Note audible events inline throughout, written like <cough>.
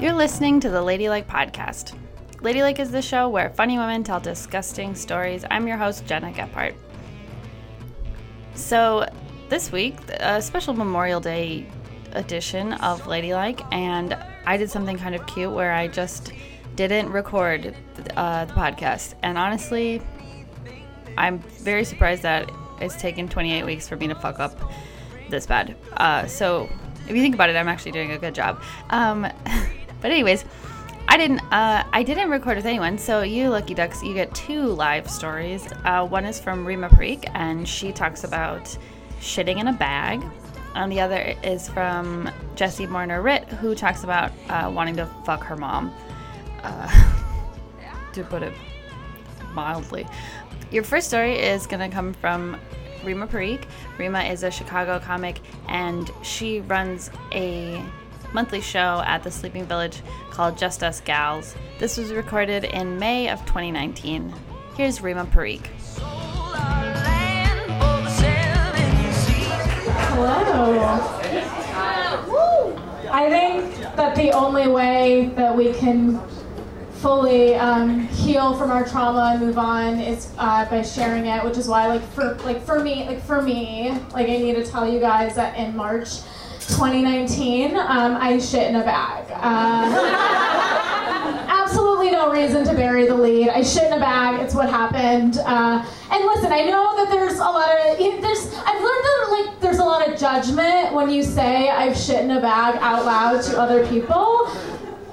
You're listening to the Ladylike Podcast. Ladylike is the show where funny women tell disgusting stories. I'm your host, Gena Gephart. So, this week, a special Memorial Day edition of Ladylike, and I did something kind of cute where I just didn't record uh, the podcast. And honestly, I'm very surprised that it's taken 28 weeks for me to fuck up this bad. Uh, so, if you think about it, I'm actually doing a good job. Um, <laughs> But anyways, I didn't. Uh, I didn't record with anyone. So you lucky ducks, you get two live stories. Uh, one is from Rima Parikh, and she talks about shitting in a bag. And the other is from Jessy Morner-Ritt, who talks about uh, wanting to fuck her mom. Uh, <laughs> to put it mildly. Your first story is to come from Rima Parikh. Rima is a Chicago comic, and she runs a monthly show at the Sleeping Village called Just Us Gals. This was recorded in May of 2019. Here's Rima Parikh. Hello. I think that the only way that we can fully um, heal from our trauma and move on is uh, by sharing it, which is why, like for like for me, like for me, like I need to tell you guys that in March 2019, um, I shit in a bag. Uh, <laughs> absolutely no reason to bury the lead. I shit in a bag. It's what happened. Uh, and listen, I know that there's a lot of there's. I've learned that like there's a lot of judgment when you say I've shit in a bag out loud to other people.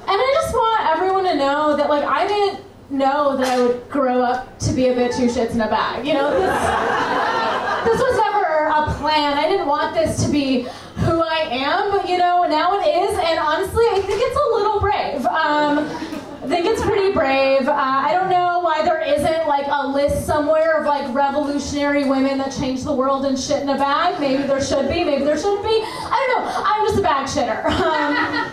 And I just want everyone to know that like I didn't know that I would grow up to be a bitch who shits in a bag. You know, this, this was never a plan. I didn't want this to be I am, but you know, now it is, and honestly, I think it's a little brave. Um, I think it's pretty brave. Uh, I don't know why there isn't like a list somewhere of like revolutionary women that changed the world and shit in a bag. Maybe there should be, maybe there shouldn't be. I don't know. I'm just a bag shitter. Um,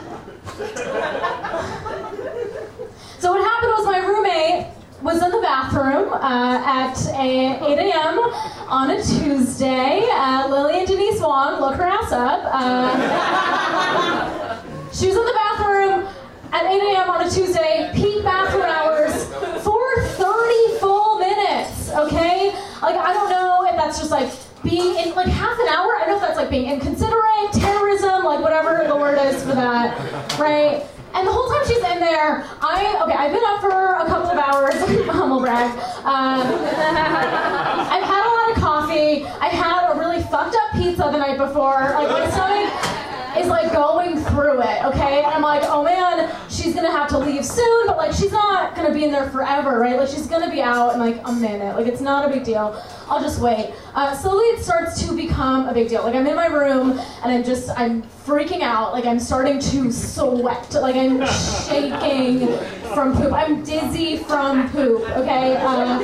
<laughs> so what happened was my roommate was in the bathroom uh, at a 8 a.m. on a Tuesday. Uh, Lily and Denise Wong, look her ass up. Uh, <laughs> she was in the bathroom at 8 a.m. on a Tuesday, peak bathroom hours, for 30 full minutes, okay? Like, I don't know if that's just like being in like half an hour. I don't know if that's like being inconsiderate, terrorism, like whatever the word is for that, right? Time she's in there, I okay, I've been up for a couple of hours. <laughs> humble brag. Um, I've had a lot of coffee. I had a really fucked up pizza the night before. Like my stomach is like going through it, okay? And I'm like, oh man, she's gonna have to leave soon, but like she's not gonna be in there forever, right? Like she's gonna be out in like a minute. Like it's not a big deal. I'll just wait. Uh, slowly it starts to become a big deal. Like I'm in my room and I'm just I'm freaking out. Like I'm starting to sweat. Like I'm shaking from poop. I'm dizzy from poop. Okay. Uh,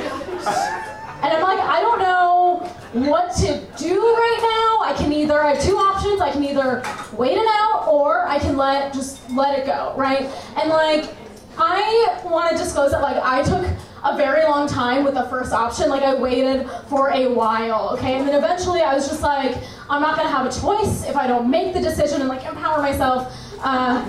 and I'm like, I don't know what to do right now. I can either I have two options. I can either wait it out or I can let just let it go, right? And like I want to disclose that like I took a very long time with the first option. Like I waited for a while, okay? And then eventually I was just like, I'm not gonna have a choice if I don't make the decision and like empower myself. Uh,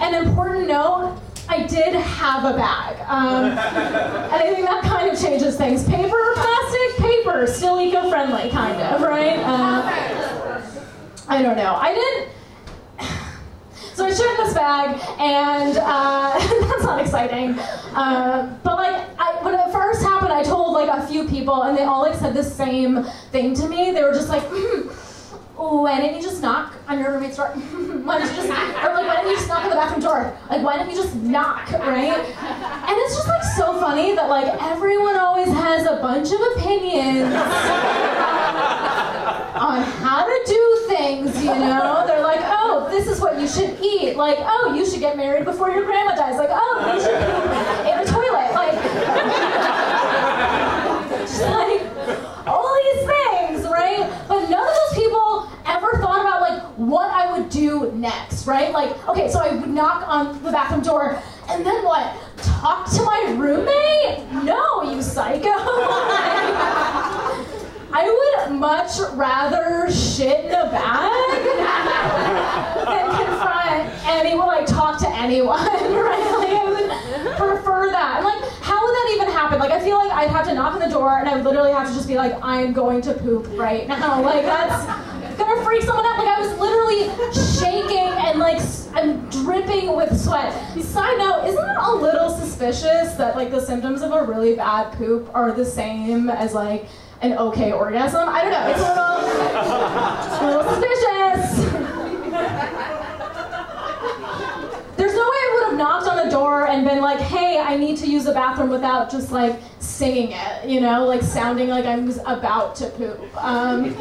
an important note, I did have a bag. Um, and I think that kind of changes things. Paper plastic? Paper, still eco-friendly, kind of, right? Uh, I don't know. I didn't <sighs> so I showed this bag, and uh, <laughs> that's not exciting. Uh, but like, I, when it first happened, I told like a few people, and they all like said the same thing to me. They were just like, mm, "Oh, why didn't you just knock on your roommate's door? <laughs> why didn't you just, or like, why didn't you just knock on the bathroom door? Like, why didn't you just knock, right?" And it's just like so funny that like everyone always has a bunch of opinions <laughs> on how to do things. You know, they're like, "Oh, this is what you should eat." Like, "Oh, you should get married before your grandma dies." Like, "Oh, you should poop in the toilet." Like, <laughs> just like all these things, right? But none of those people ever thought about like what I would do next, right? Like, okay, so I would knock on the bathroom door, and then what? Talk to my roommate? No, you psycho. <laughs> I would much rather shit in a bag than confront anyone, like talk to anyone, <laughs> right? Like I would prefer that. And like, how would that even happen? Like I feel like I'd have to knock on the door and I would literally have to just be like, I'm going to poop right now. <laughs> Like that's gonna freak someone out. Like I was literally shaking and like I'm dripping with sweat. Side note, isn't it a little suspicious that like the symptoms of a really bad poop are the same as like an okay orgasm? I don't know. It's a little, a little suspicious. There's no way I would have knocked on the door and been like, hey, I need to use the bathroom without just like singing it, you know, like sounding like I was about to poop. Um,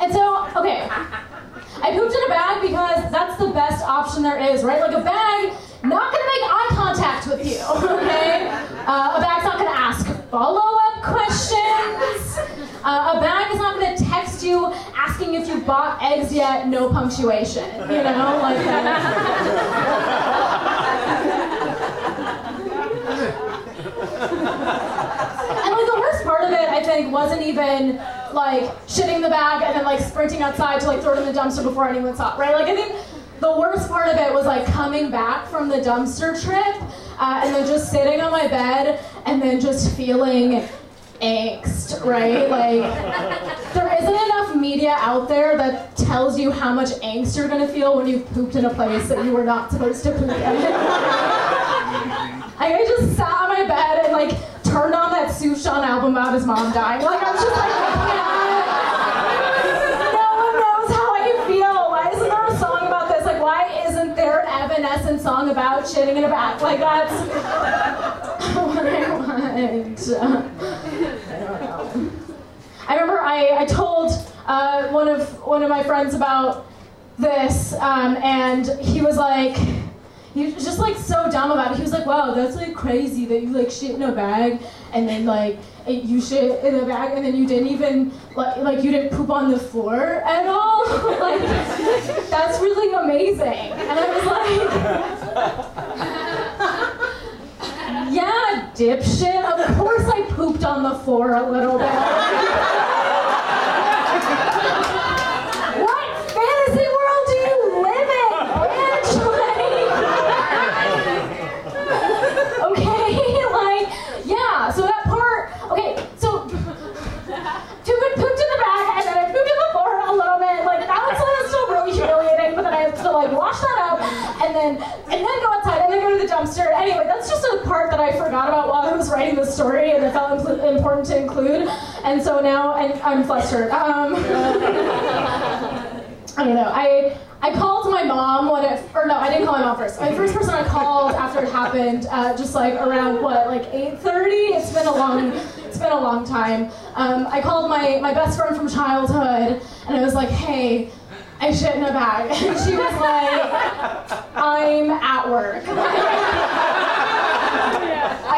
and so, okay, I pooped in a bag because that's the best option there is, right? Like a bag, not gonna make eye contact with you, <laughs> okay? Uh, a bag's not gonna ask follow-up questions. Uh, a bag is not gonna text you asking if you bought eggs yet, no punctuation, you know, like that. <laughs> And like the worst part of it, I think, wasn't even like shitting the bag and then like sprinting outside to like throw it in the dumpster before anyone saw it, right? Like I think the worst part of it was like coming back from the dumpster trip uh, and then just sitting on my bed and then just feeling angst, right? Like there isn't enough media out there that tells you how much angst you're gonna feel when you've pooped in a place that you were not supposed to poop in. I just sat on my bed and like turned on that Sufjan album about his mom dying. Like I was just like, "Yeah. no one knows how I feel. Why isn't there a song about this? Like why isn't there an Evanescence song about shitting in a bag? Like that's <laughs> what I want. <laughs> I remember I, I told uh, one of one of my friends about this, um, and he was like, he was just like so dumb about it. He was like, "Wow, that's like crazy that you like shit in a bag, and then like you shit in a bag, and then you didn't even like like you didn't poop on the floor at all. <laughs> like that's really amazing." And I was like. Yeah, dipshit. Of course I pooped on the floor a little bit. what fantasy world do you live in, bitch? Like, okay, like, yeah, so that part, okay, so Tubin pooped in the bag and then I pooped in the floor a little bit. Like, that was, that was still really humiliating, but then I had to like wash that up and then, and then go outside and then go to the dumpster. Anyway, that's just a part that I forgot about while I was writing the story and it felt important to include. And so now I'm flustered. Um, <laughs> I don't know. I I called my mom when it, or no, I didn't call my mom first. My first person I called after it happened, uh, just like around what, like 8:30. It's been a long, it's been a long time. Um, I called my my best friend from childhood, and I was like, hey. I shit in a bag. <laughs> And she was like, I'm at work. <laughs>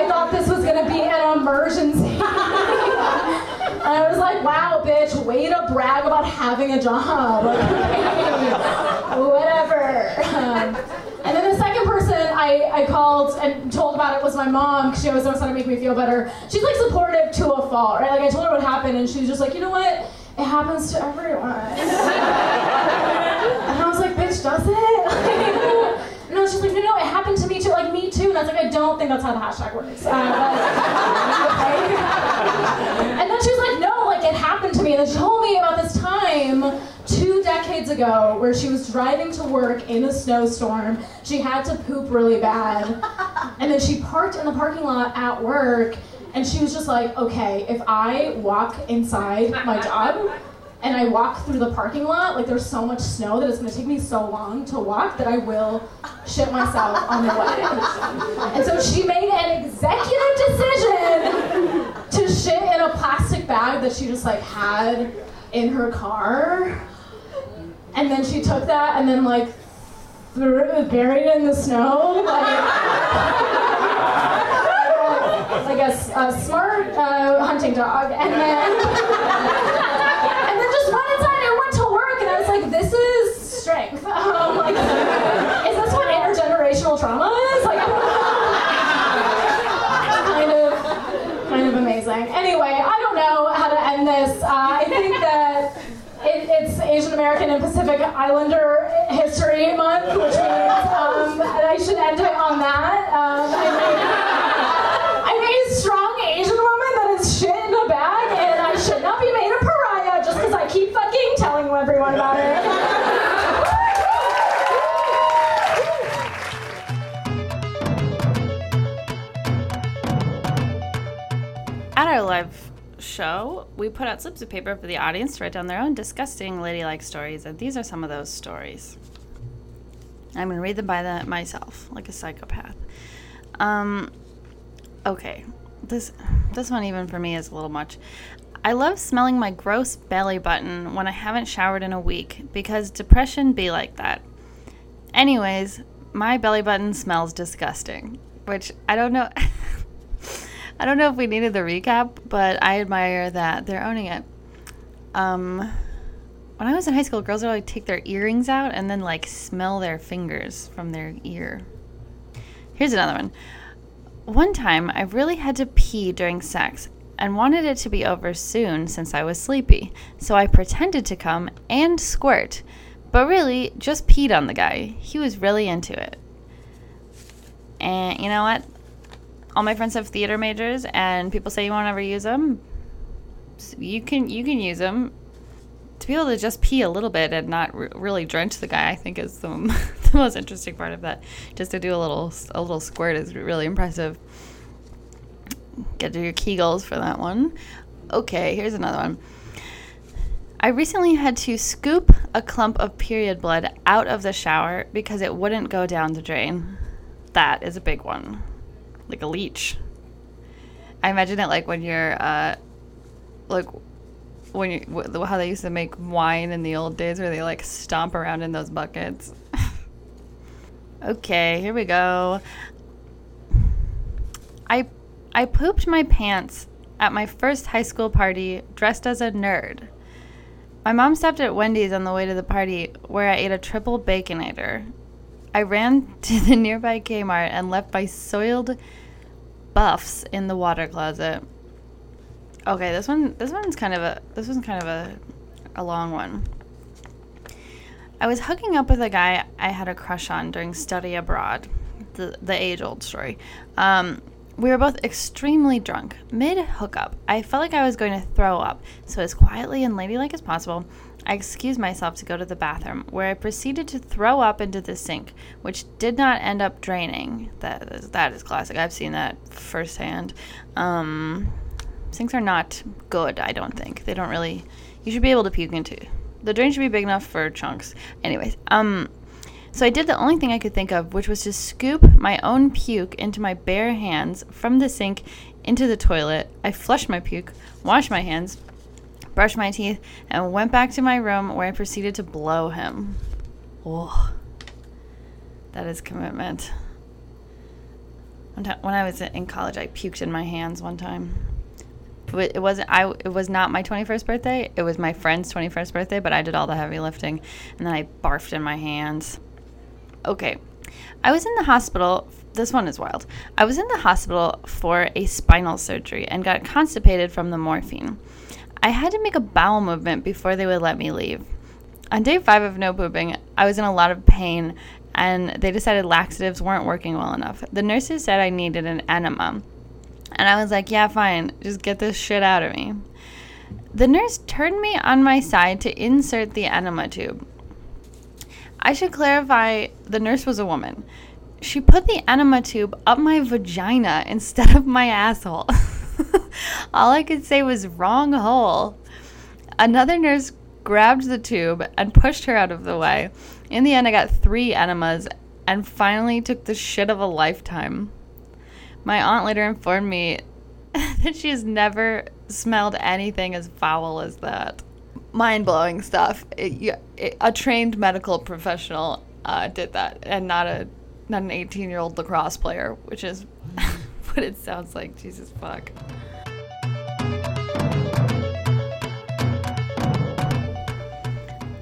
I thought this was gonna be an emergency. And I was wow, bitch, way to brag about having a job. <laughs> Whatever. Um, and then the second person I, I called and told about it was my mom, because she always knows how to make me feel better. She's like supportive to a fault, right? Like I told her what happened, and she was just like, you know what? It happens to everyone. <laughs> and I was like, bitch, does it? <laughs> no, she's like, no, no, it happened to me too, like me too. And I was like, I don't think that's how the hashtag works. Uh, but, okay. And then she was like, no, like it happened to me. And she told me about this time two decades ago where she was driving to work in a snowstorm. She had to poop really bad. And then she parked in the parking lot at work. And she was just like, okay, if I walk inside my job and I walk through the parking lot, like there's so much snow that it's gonna take me so long to walk that I will shit myself on the way. And so she made an executive decision shit in a plastic bag that she just like had in her car. And then she took that and then like threw it, buried in the snow. Like, <laughs> like a, a smart uh, hunting dog. And then and then just went inside and went to work. And I was like, this is strength. <laughs> Um, like, is this what intergenerational trauma is? Like, kind of, kind of amazing. Anyway, I don't know how to end this. Uh, I think that it, it's Asian American and Pacific Islander History Month, which means um, I should end it on that. Um, I'm, a, strong Asian woman that is shit in a bag, and I should not be made a pariah just because I keep fucking telling everyone about it. At our live show, we put out slips of paper for the audience to write down their own disgusting ladylike stories, and these are some of those stories. I'm gonna read them by the, myself, like a psychopath. Um, okay, this this one even for me is a little much. I love smelling my gross belly button when I haven't showered in a week because depression be like that. Anyways, my belly button smells disgusting, which I don't know. <laughs> I don't know if we needed the recap, but I admire that they're owning it. Um, when I was in high school, girls would like take their earrings out and then like smell their fingers from their ear. Here's another one. One time, I really had to pee during sex and wanted it to be over soon since I was sleepy, so I pretended to come and squirt, but really just peed on the guy. He was really into it. And you know what? All my friends have theater majors and people say you won't ever use them you can you can use them to be able to just pee a little bit and not really drench the guy i think is the, <laughs> the most interesting part of that. Just to do a little a little squirt is really impressive. Get to your kegels for that one. Okay here's another one. I recently had to scoop a clump of period blood out of the shower because it wouldn't go down the drain. That is a big one like a leech. I imagine it like when you're, uh, like when you how they used to make wine in the old days, where they like stomp around in those buckets. <laughs> okay, here we go. I I pooped my pants at my first high school party dressed as a nerd. My mom stopped at Wendy's on the way to the party, where I ate a triple baconator. I ran <laughs> to the nearby Kmart and left my soiled buffs in the water closet. Okay, this one this one's kind of a this one's kind of a a long one. I was hooking up with a guy I had a crush on during study abroad. The the age old story. Um, we were both extremely drunk. Mid hookup, I felt like I was going to throw up, so as quietly and ladylike as possible, I excused myself to go to the bathroom, where I proceeded to throw up into the sink, which did not end up draining. That is, that is classic. I've seen that firsthand. Um, sinks are not good, I don't think. They don't really. You should be able to puke into. The drain should be big enough for chunks. Anyways, um, so I did the only thing I could think of, which was to scoop my own puke into my bare hands from the sink into the toilet. I flushed my puke, washed my hands, brushed my teeth, and went back to my room where I proceeded to blow him. Oh, that is commitment. When I was in college, I puked in my hands one time. It wasn't. I. It was not my 21st birthday. It was my friend's 21st birthday, but I did all the heavy lifting, and then I barfed in my hands. Okay, I was in the hospital. This one is wild. I was in the hospital for a spinal surgery and got constipated from the morphine. I had to make a bowel movement before they would let me leave. On day five of no pooping, I was in a lot of pain, and they decided laxatives weren't working well enough. The nurses said I needed an enema. And I was like, yeah, fine, just get this shit out of me. The nurse turned me on my side to insert the enema tube. I should clarify the nurse was a woman. She put the enema tube up my vagina instead of my asshole. <laughs> <laughs> All I could say was wrong hole. Another nurse grabbed the tube and pushed her out of the way. In the end, I got three enemas and finally took the shit of a lifetime. My aunt later informed me <laughs> that she has never smelled anything as foul as that. Mind blowing stuff. It, it, a trained medical professional uh, did that, and not a not an 18 year old lacrosse player, which is <laughs> what it sounds like. Jesus fuck.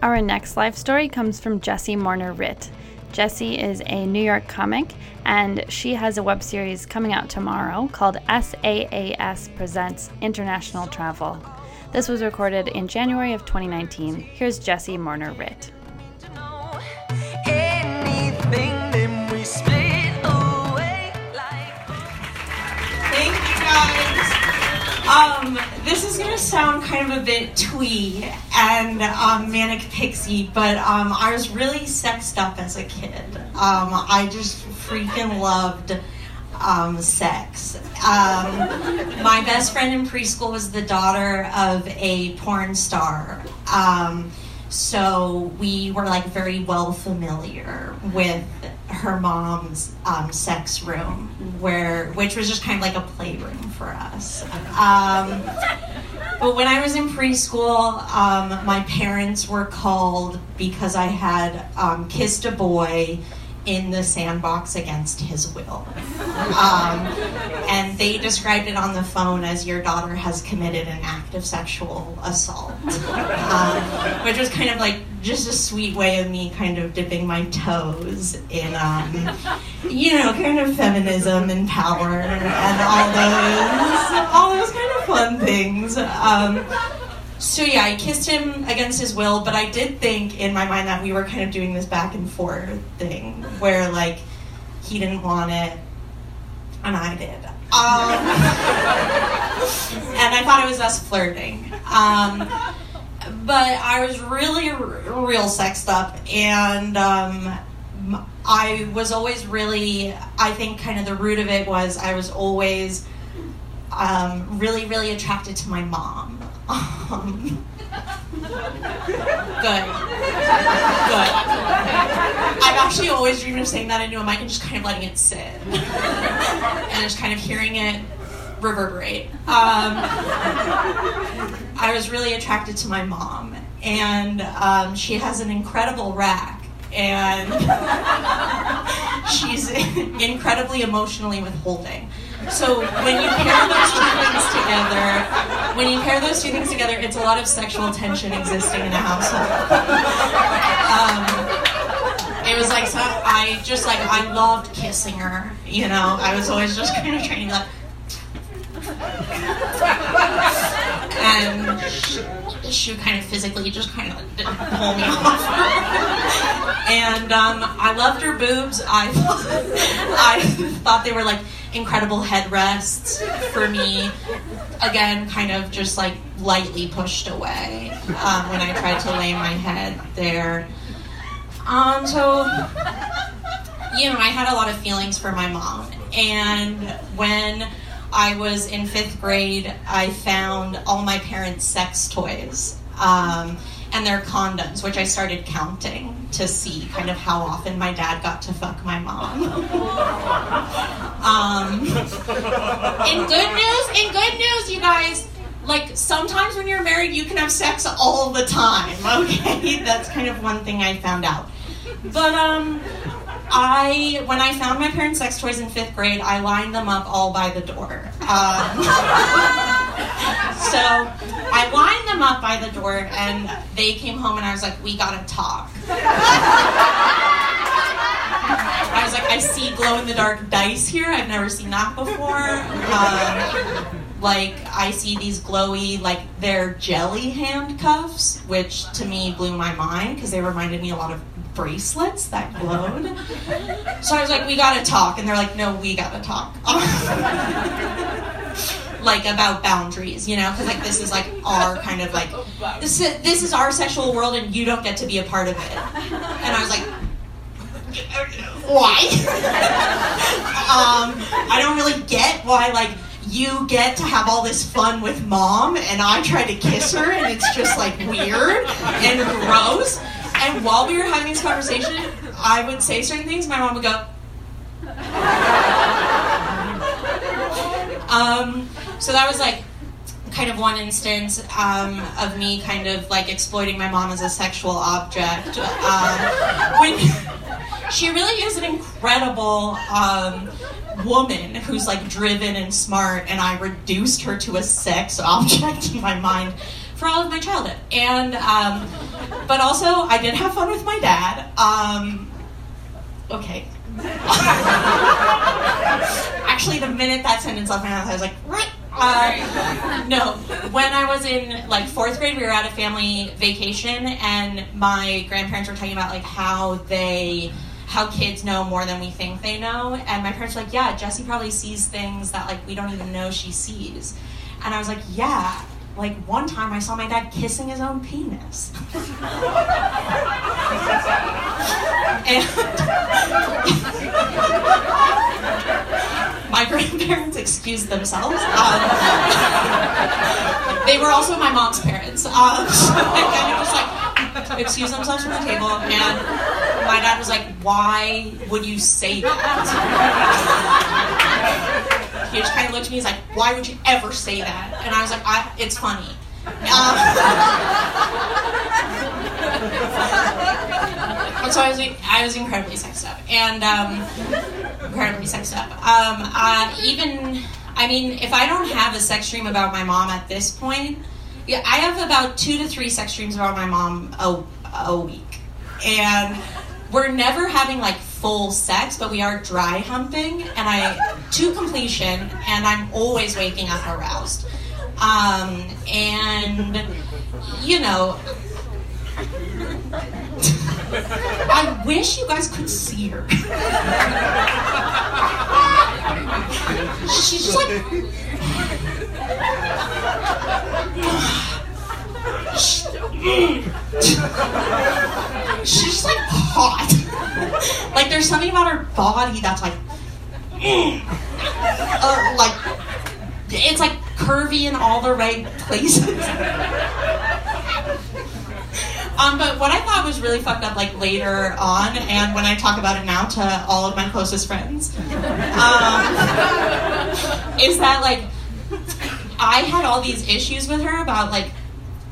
Our next life story comes from Jessie Marner Ritt. Jessy is a New York comic, and she has a web series coming out tomorrow called SAAS Presents International Travel. This was recorded in January of 2019. Here's Jessy Morner-Ritt. Um, this is gonna sound kind of a bit twee and um, manic pixie, but um, I was really sexed up as a kid. Um, I just freaking loved um, sex. Um, my best friend in preschool was the daughter of a porn star. Um, so we were like very well familiar with her mom's um, sex room, where which was just kind of like a playroom for us. Um, but when I was in preschool, um, my parents were called because I had um, kissed a boy in the sandbox against his will. Um, and they described it on the phone as your daughter has committed an act of sexual assault. Um, which was kind of like just a sweet way of me kind of dipping my toes in, um, you know, kind of feminism and power and all those, all those kind of fun things. So yeah, I kissed him against his will, but I did think in my mind that we were kind of doing this back and forth thing where like he didn't want it and I did. Um, <laughs> and I thought it was us flirting. Um, but I was really r- real sexed up and um, I was always really, I think kind of the root of it was I was always um, really, really attracted to my mom. Good. Good. I've actually always dreamed of saying that into a mic and just kind of letting it sit. and just kind of hearing it reverberate. Um, I was really attracted to my mom, and um, she has an incredible rack, and <laughs> she's <laughs> incredibly emotionally withholding. So when you pair those two things together, when you pair those two things together, it's a lot of sexual tension existing in a household. Um, it was like so I just like I loved kissing her. You know, I was always just kind of trying to like. And she, she kind of physically just kind of pull me off. and um, I loved her boobs. I <laughs> I thought they were like incredible headrest for me. Again, kind of just like lightly pushed away um, when I tried to lay my head there. Um, so, you know, I had a lot of feelings for my mom. And when I was in fifth grade, I found all my parents' sex toys. Um, and their condoms, which I started counting to see kind of how often my dad got to fuck my mom. um, in good news, in good news, you guys, like sometimes when you're married, you can have sex all the time. Okay, <laughs> that's kind of one thing I found out. But um, I when I found my parents' sex toys in fifth grade, I lined them up all by the door. Um, <laughs> so I lined them up by the door, and they came home, and I was like, "We gotta talk." I was like, "I see glow in the dark dice here. I've never seen that before." Um, like I see these glowy, like they're jelly handcuffs, which to me blew my mind because they reminded me a lot of bracelets that glowed. So I was like, we gotta talk. And they're like, no, we gotta talk. <laughs> like about boundaries, you know? Because like this is like our kind of like, this is, this is our sexual world and you don't get to be a part of it. And I was like, why? <laughs> um, I don't really get why like you get to have all this fun with mom and I try to kiss her and it's just like weird and gross. And while we were having this conversation, I would say certain things, my mom would go. <laughs> um, so that was like kind of one instance um, of me kind of like exploiting my mom as a sexual object. Um, when <laughs> she really is an incredible um, woman who's like driven and smart, and I reduced her to a sex <laughs> object in my mind for all of my childhood. And um, but also I did have fun with my dad. Um, okay. <laughs> Actually, the minute that sentence left my mouth, I was like, right, Uh, no, when I was in like fourth grade, we were at a family vacation, and my grandparents were talking about like how they, how kids know more than we think they know, and my parents were like, "Yeah, Jessy probably sees things that like we don't even know she sees," and I was like, "Yeah." Like one time, I saw my dad kissing his own penis. <laughs> and <laughs> my <laughs> grandparents excused themselves. Um, they were also my mom's parents. Um, <laughs> so they like excused themselves from the table, and my dad was like, "Why would you say that?" he just kind of looked at me. He's like, "Why would you ever say that?" And I was like, I, "It's funny." Um, <laughs> so I was, I was incredibly sexed up, and incredibly sexed up. Um, uh, even, I mean, if I don't have a sex dream about my mom at this point, yeah, I have about two to three sex dreams about my mom a, a week, and we're never having like full sex, but we are dry humping, and I to completion, and I'm always waking up aroused. Um, and you know, I wish you guys could see her. <laughs> She's just like. She's just like hot. like there's something about her body that's like, uh, like it's like curvy in all the right places. Um, but what I thought was really fucked up, like later on, and when I talk about it now to all of my closest friends, um, is that like I had all these issues with her about like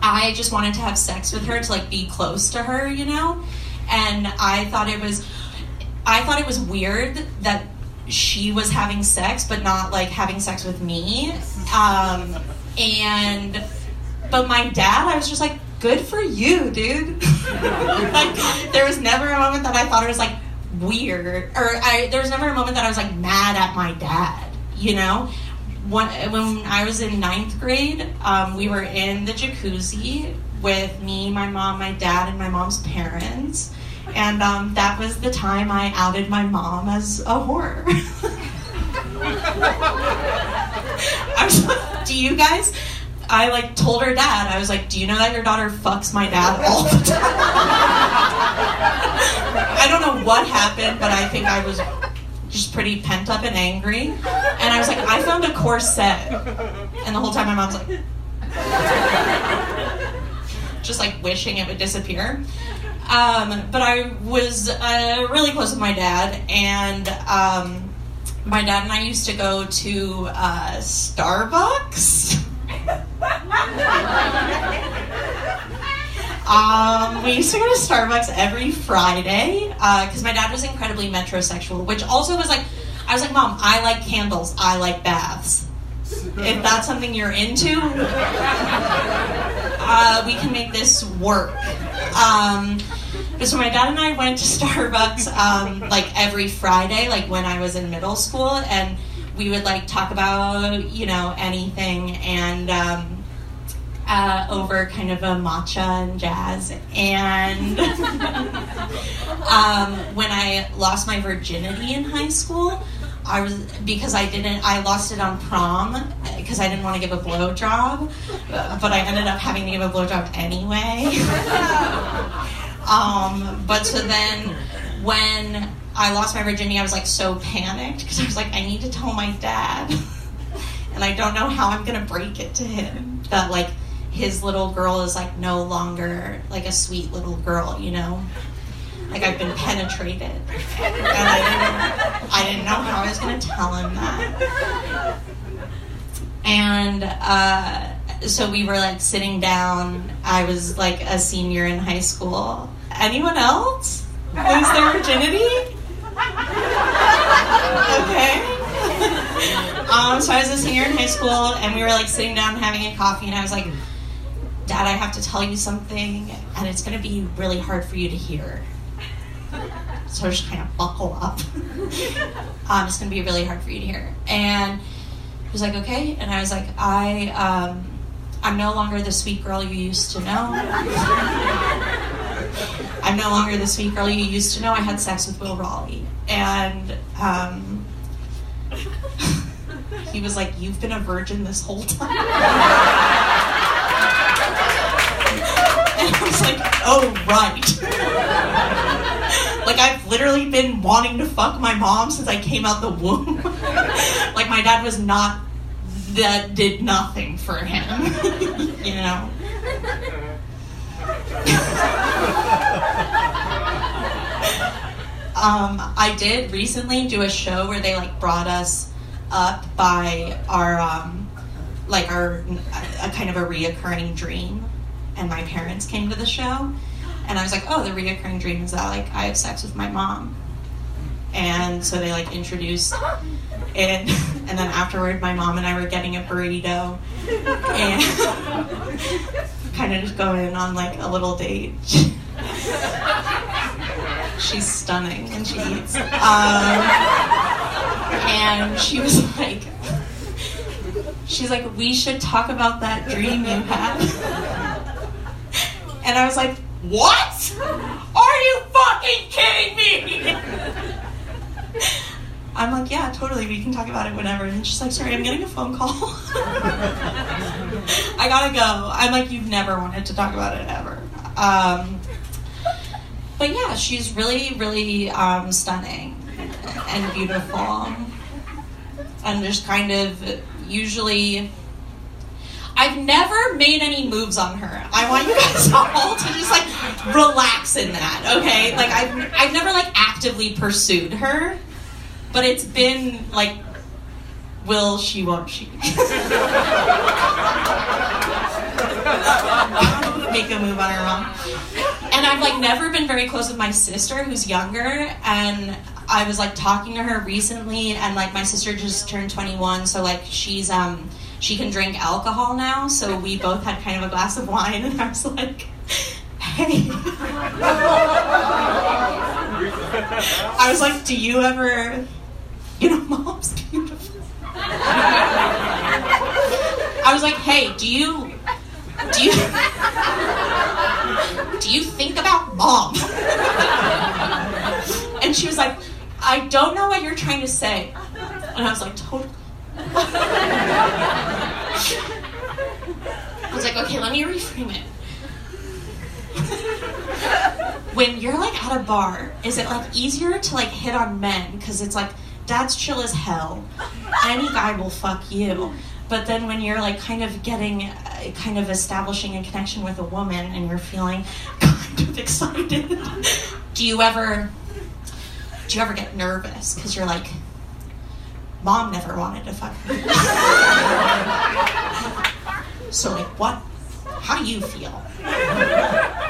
I just wanted to have sex with her to like be close to her, you know, and I thought it was I thought it was weird that she was having sex but not like having sex with me, um, and but my dad, I was just like good for you, dude. <laughs> like, there was never a moment that I thought it was like weird, or I, there was never a moment that I was like mad at my dad, you know? When, when I was in ninth grade, um, we were in the jacuzzi with me, my mom, my dad, and my mom's parents. And um, that was the time I outed my mom as a whore. <laughs> was, do you guys? I like told her dad, I was like, Do you know that your daughter fucks my dad all the time? <laughs> I don't know what happened, but I think I was just pretty pent up and angry. And I was like, I found a corset. And the whole time my mom's like, just like wishing it would disappear. Um, but I was uh, really close with my dad, and um, my dad and I used to go to uh, Starbucks. Um, we used to go to Starbucks every Friday because uh, my dad was incredibly metrosexual, which also was like, I was like, Mom, I like candles, I like baths. If that's something you're into, uh, we can make this work. Um, so my dad and I went to <laughs> Starbucks um, like every Friday, like when I was in middle school, and we would like talk about you know anything and. Um, uh, over kind of a matcha and jazz. And <laughs> um, when I lost my virginity in high school, I was because I didn't. I lost it on prom because I didn't want to give a blowjob, but I ended up having to give a blowjob anyway. <laughs> um, but so then when I lost my virginity, I was like so panicked because I was like, I need to tell my dad, <laughs> and I don't know how I'm gonna break it to him that like his little girl is like no longer like a sweet little girl, you know? Like I've been penetrated. And I didn't, I didn't know how I was going to tell him that. And uh, so we were like sitting down. I was like a senior in high school. Anyone else lose their virginity? Okay. Um, so I was a senior in high school, and we were like sitting down having a coffee, and I was like, Dad, I have to tell you something, and it's going to be really hard for you to hear. So just kind of buckle up. <laughs> um, it's going to be really hard for you to hear. And He was like, okay. And I was like, I, um, I'm no longer the sweet girl you used to know. <laughs> I'm no longer the sweet girl you used to know. I had sex with Will Raleigh. And um, <laughs> he was like, You've been a virgin this whole time. And <laughs> I was like, Oh, right. like, I've literally been wanting to fuck my mom since I came out the womb. <laughs> like, my dad was not, that did nothing for him, <laughs> you know? um, I did recently do a show where they like brought us up by our um, like our a kind of a reoccurring dream, and my parents came to the show, and I was like, oh, the reoccurring dream is that like I have sex with my mom, and so they like introduced it, <laughs> and then afterward, my mom and I were getting a burrito, and <laughs> kind of just going on like a little date. She's stunning and she eats. Um, and she was like, she's like, we should talk about that dream you had. And I was like, what? Are you fucking kidding me? I'm like, yeah, totally. We can talk about it whenever. And she's like, sorry, I'm getting a phone call. <laughs> I gotta go. I'm like, you've never wanted to talk about it ever. Um, but yeah, she's really, really um, stunning and beautiful. And just kind of usually. I've never made any moves on her. I want you guys <laughs> all to just like relax in that, okay? Like I've I've never like actively pursued her, but it's been like will she won't she <laughs> make a move on her mom and i've like never been very close with my sister who's younger and i was like talking to her recently and like my sister just turned 21 so like she's um she can drink alcohol now so we both had kind of a glass of wine and i was like hey i was like do you ever you know <laughs> mom's beautiful I was like, hey, do you do you do you think about mom? and she was like, I don't know what you're trying to say. And I was like, totally. I was like, okay, let me reframe it. when you're like at a bar, is it like easier to like hit on men because it's like dad's chill as hell. Any guy will fuck you. But then when you're like kind of getting, uh, kind of establishing a connection with a woman and you're feeling <laughs> kind of excited, do you ever, do you ever get nervous? Because you're like, mom never wanted to fuck me. <laughs> so like, what? How do you feel?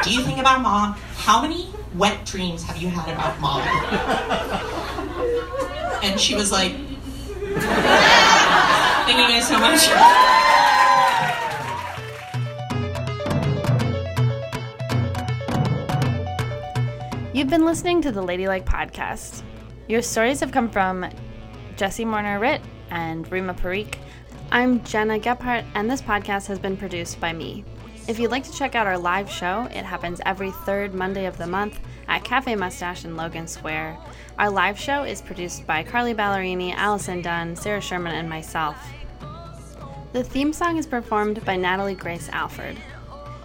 Do you think about mom? How many wet dreams have you had about mom? And she was like, Thank you guys so much. You've been listening to the Ladylike Podcast. Your stories have come from Jessy Morner-Ritt and Rima Parikh. I'm Gena Gephart, and this podcast has been produced by me. If you'd like to check out our live show, it happens every third Monday of the month at Cafe Mustache in Logan Square. Our live show is produced by Carly Ballerini, Allison Dunn, Sarah Sherman, and myself. The theme song is performed by Natalie Grace Alford.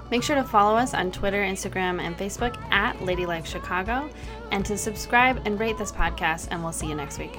Make sure to follow us on Twitter, Instagram, and Facebook at Ladylike Chicago, and to subscribe and rate this podcast, and we'll see you next week.